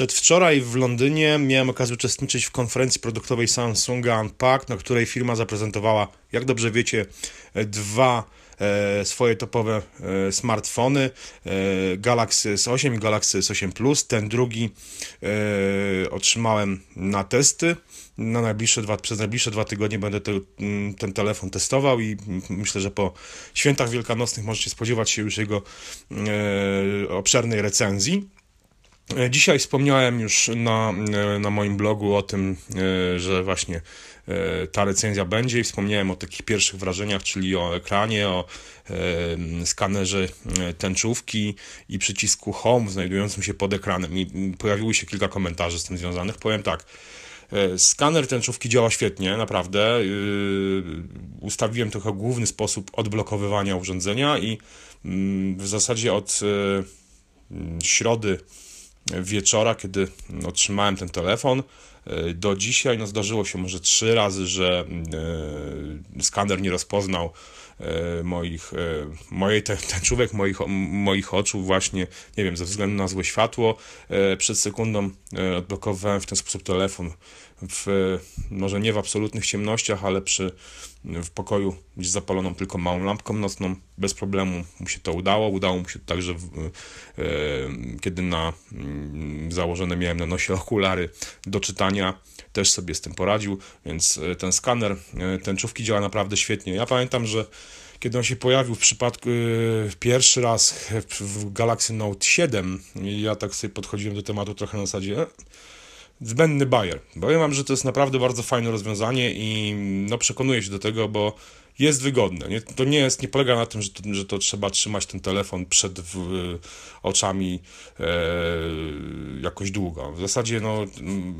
Przedwczoraj w Londynie miałem okazję uczestniczyć w konferencji produktowej Samsunga Unpacked, na której firma zaprezentowała, jak dobrze wiecie, dwa e, swoje topowe e, smartfony e, Galaxy S8 i Galaxy S8 Plus. Ten drugi e, otrzymałem na testy. Na najbliższe dwa, przez najbliższe dwa tygodnie będę te, mm, ten telefon testował i myślę, że po świętach wielkanocnych możecie spodziewać się już jego e, obszernej recenzji. E, dzisiaj wspomniałem już na, e, na moim blogu o tym, e, że właśnie ta recenzja będzie i wspomniałem o takich pierwszych wrażeniach, czyli o ekranie, o skanerze tęczówki i przycisku Home znajdującym się pod ekranem i pojawiło się kilka komentarzy z tym związanych. Powiem tak, Skaner tęczówki działa świetnie, naprawdę. Ustawiłem trochę główny sposób odblokowywania urządzenia i mm, w zasadzie od środy wieczora, kiedy otrzymałem ten telefon, e, do dzisiaj no zdarzyło się może trzy razy, że e, skaner nie rozpoznał e, moich, mojej tęczówek, moich, moich oczu właśnie, nie wiem, ze względu na złe światło. Przed sekundą odblokowałem w ten sposób telefon w, może nie w absolutnych ciemnościach, ale przy, w pokoju z zapaloną tylko małą lampką nocną, bez problemu mu się to udało. Udało mu się także, e, kiedy na mm, założone miałem na nosie okulary do czytania, też sobie z tym poradził, więc e, ten skaner e, tęczówki działa naprawdę świetnie. Ja pamiętam, że kiedy on się pojawił w przypadku e, pierwszy raz w Galaxy Note 7, ja tak sobie podchodziłem do tematu trochę na zasadzie, zbędny bajer. Powiem wam, że to jest naprawdę bardzo fajne rozwiązanie i no, przekonuję się do tego, bo jest wygodne. Nie, to nie jest, nie polega na tym, że to, że to trzeba trzymać ten telefon przed w, oczami e, jakoś długo. W zasadzie no,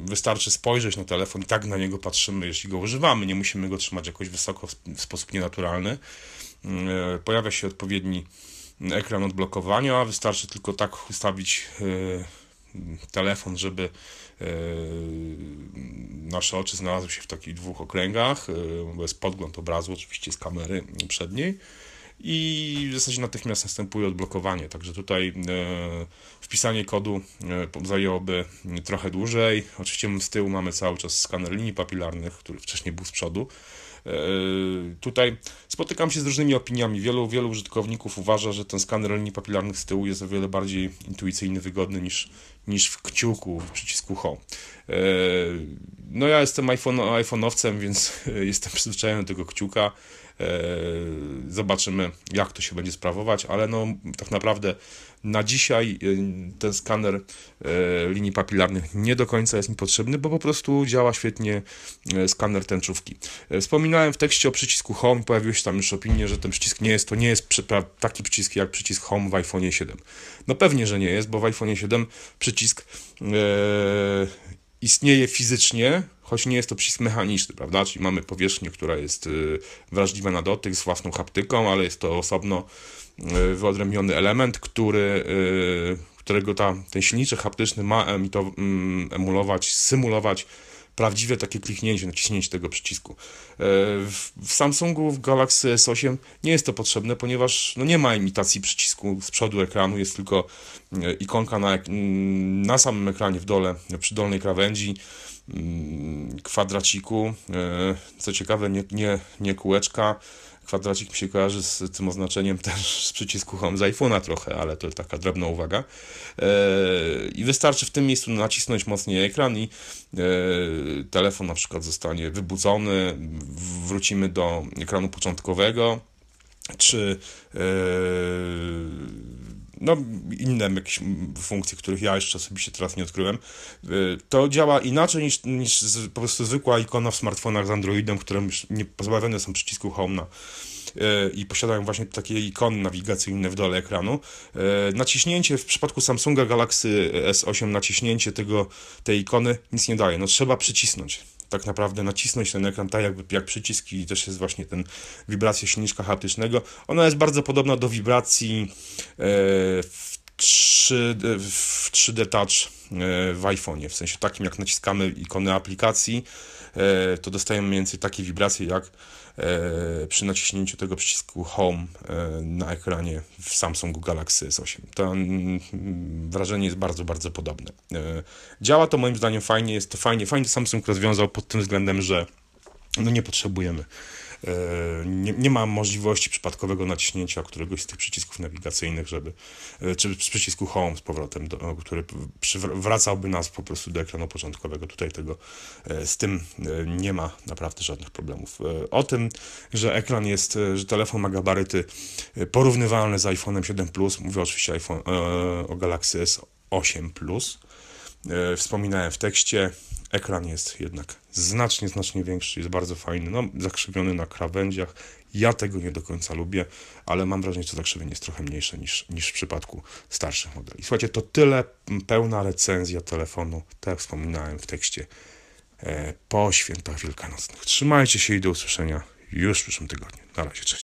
wystarczy spojrzeć na telefon tak na niego patrzymy, jeśli go używamy. Nie musimy go trzymać jakoś wysoko w, w sposób nienaturalny. E, pojawia się odpowiedni ekran odblokowania, wystarczy tylko tak ustawić e, telefon, żeby e, nasze oczy znalazły się w takich dwóch okręgach, e, bo jest podgląd obrazu oczywiście z kamery przedniej i w zasadzie natychmiast następuje odblokowanie, także tutaj e, wpisanie kodu zajęłoby trochę dłużej. Oczywiście z tyłu mamy cały czas skaner linii papilarnych, który wcześniej był z przodu, E, tutaj spotykam się z różnymi opiniami. Wielu, wielu użytkowników uważa, że ten skaner linii papilarnych z tyłu jest o wiele bardziej intuicyjny, wygodny niż, niż w kciuku, w przycisku Home. E, no ja jestem iPhone, iPhone'owcem, więc jestem przyzwyczajony do tego kciuka. E, zobaczymy, jak to się będzie sprawować, ale no tak naprawdę na dzisiaj e, ten skaner linii papilarnych nie do końca jest mi potrzebny, bo po prostu działa świetnie skaner tęczówki. Wspominałem w tekście o przycisku Home, pojawiły się tam już opinie, że ten przycisk nie jest, to nie jest taki przycisk jak przycisk Home w iPhone 7. No pewnie, że nie jest, bo w iPhone 7 przycisk istnieje fizycznie, choć nie jest to przycisk mechaniczny, prawda? Czyli mamy powierzchnię, która jest y, wrażliwa na dotyk z własną haptyką, ale jest to osobno y, wyodrębniony element, który, y, którego ta, ten silniczek haptyczny ma mm, emulować, symulować prawdziwe takie kliknięcie, naciśnięcie tego przycisku. W Samsungu, w Galaxy S8 nie jest to potrzebne, ponieważ no nie ma imitacji przycisku z przodu ekranu, jest tylko ikonka na, mm, na samym ekranie w dole, przy dolnej krawędzi, Mm, kwadraciku. E, co ciekawe, nie, nie, nie kółeczka. Kwadracik mi się kojarzy z tym oznaczeniem też z przycisku Home z iPhone'a trochę, ale to taka drobna uwaga. E, I wystarczy w tym miejscu nacisnąć mocniej ekran i e, telefon na przykład zostanie wybudzony, wrócimy do ekranu początkowego, czy no, inne jakieś funkcje, których ja jeszcze osobiście teraz nie odkryłem. To działa inaczej niż, niż po prostu zwykła ikona w smartfonach z Androidem, które już nie pozbawione są przycisku Home na i posiadają właśnie takie ikony nawigacyjne w dole ekranu. Y, naciśnięcie w przypadku Samsunga Galaxy S8 naciśnięcie tego, tej ikony nic nie daje. No trzeba przycisnąć tak naprawdę nacisnąć ten ekran tak jakby jak przycisk i też jest właśnie ten wibracja silniczka haptycznego. Ona jest bardzo podobna do wibracji e, 3, w 3D Touch e, w iPhone'ie, w sensie takim jak naciskamy ikony aplikacji, e, to dostajemy mniej więcej takie wibracje jak e, przy naciśnięciu tego przycisku Home na ekranie w Samsungu Galaxy S8. To mm, wrażenie jest bardzo, bardzo podobne. Działa to moim zdaniem fajnie, jest to fajnie, fajnie Samsung rozwiązał pod tym względem, że no nie potrzebujemy nie, nie ma możliwości przypadkowego naciśnięcia któregoś z tych przycisków nawigacyjnych, żeby, e, czy przycisku Home z powrotem, do, który wracałby nas po prostu do ekranu początkowego. Tutaj tego e, z tym nie ma naprawdę żadnych problemów. O tym, że ekran jest, że telefon ma gabaryty porównywalne z iPhone'em 7 Plus, mówię oczywiście iPhone, o Galaxy S8 Plus. Wspominałem w tekście, Ekran jest jednak znacznie, znacznie większy, jest bardzo fajny, no, zakrzywiony na krawędziach. Ja tego nie do końca lubię, ale mam wrażenie, że to zakrzywienie jest trochę mniejsze niż, niż w przypadku starszych modeli. Słuchajcie, to tyle, pełna recenzja telefonu, tak jak wspominałem w tekście, e, po świętach wielkanocnych. Trzymajcie się i do usłyszenia już w przyszłym tygodniu. Na razie, cześć.